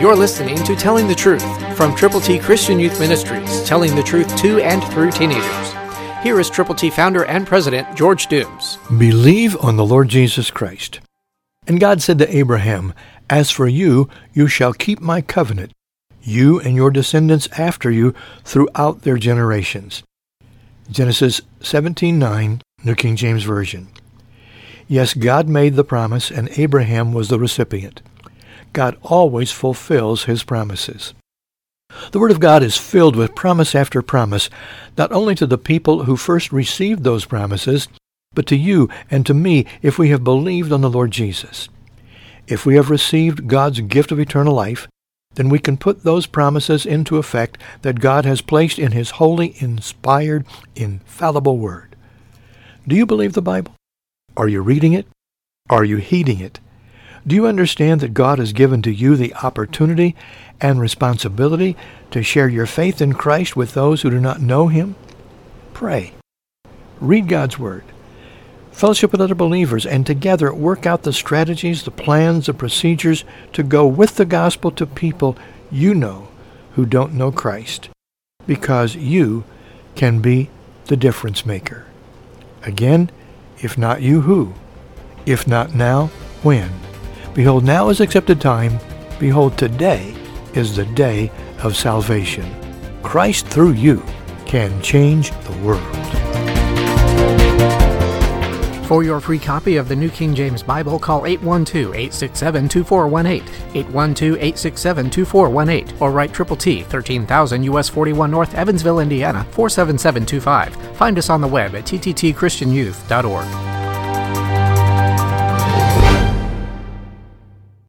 You're listening to Telling the Truth from Triple T Christian Youth Ministries, telling the truth to and through teenagers. Here is Triple T founder and president George Dooms. Believe on the Lord Jesus Christ. And God said to Abraham, As for you, you shall keep my covenant, you and your descendants after you throughout their generations. Genesis 17:9, New King James Version. Yes, God made the promise and Abraham was the recipient. God always fulfills his promises. The Word of God is filled with promise after promise, not only to the people who first received those promises, but to you and to me if we have believed on the Lord Jesus. If we have received God's gift of eternal life, then we can put those promises into effect that God has placed in His holy, inspired, infallible Word. Do you believe the Bible? Are you reading it? Are you heeding it? Do you understand that God has given to you the opportunity and responsibility to share your faith in Christ with those who do not know Him? Pray. Read God's Word. Fellowship with other believers and together work out the strategies, the plans, the procedures to go with the gospel to people you know who don't know Christ because you can be the difference maker. Again, if not you, who? If not now, when? Behold, now is accepted time. Behold, today is the day of salvation. Christ through you can change the world. For your free copy of the New King James Bible, call 812-867-2418, 812-867-2418, or write Triple T, 13000 US 41 North, Evansville, Indiana, 47725. Find us on the web at tttchristianyouth.org.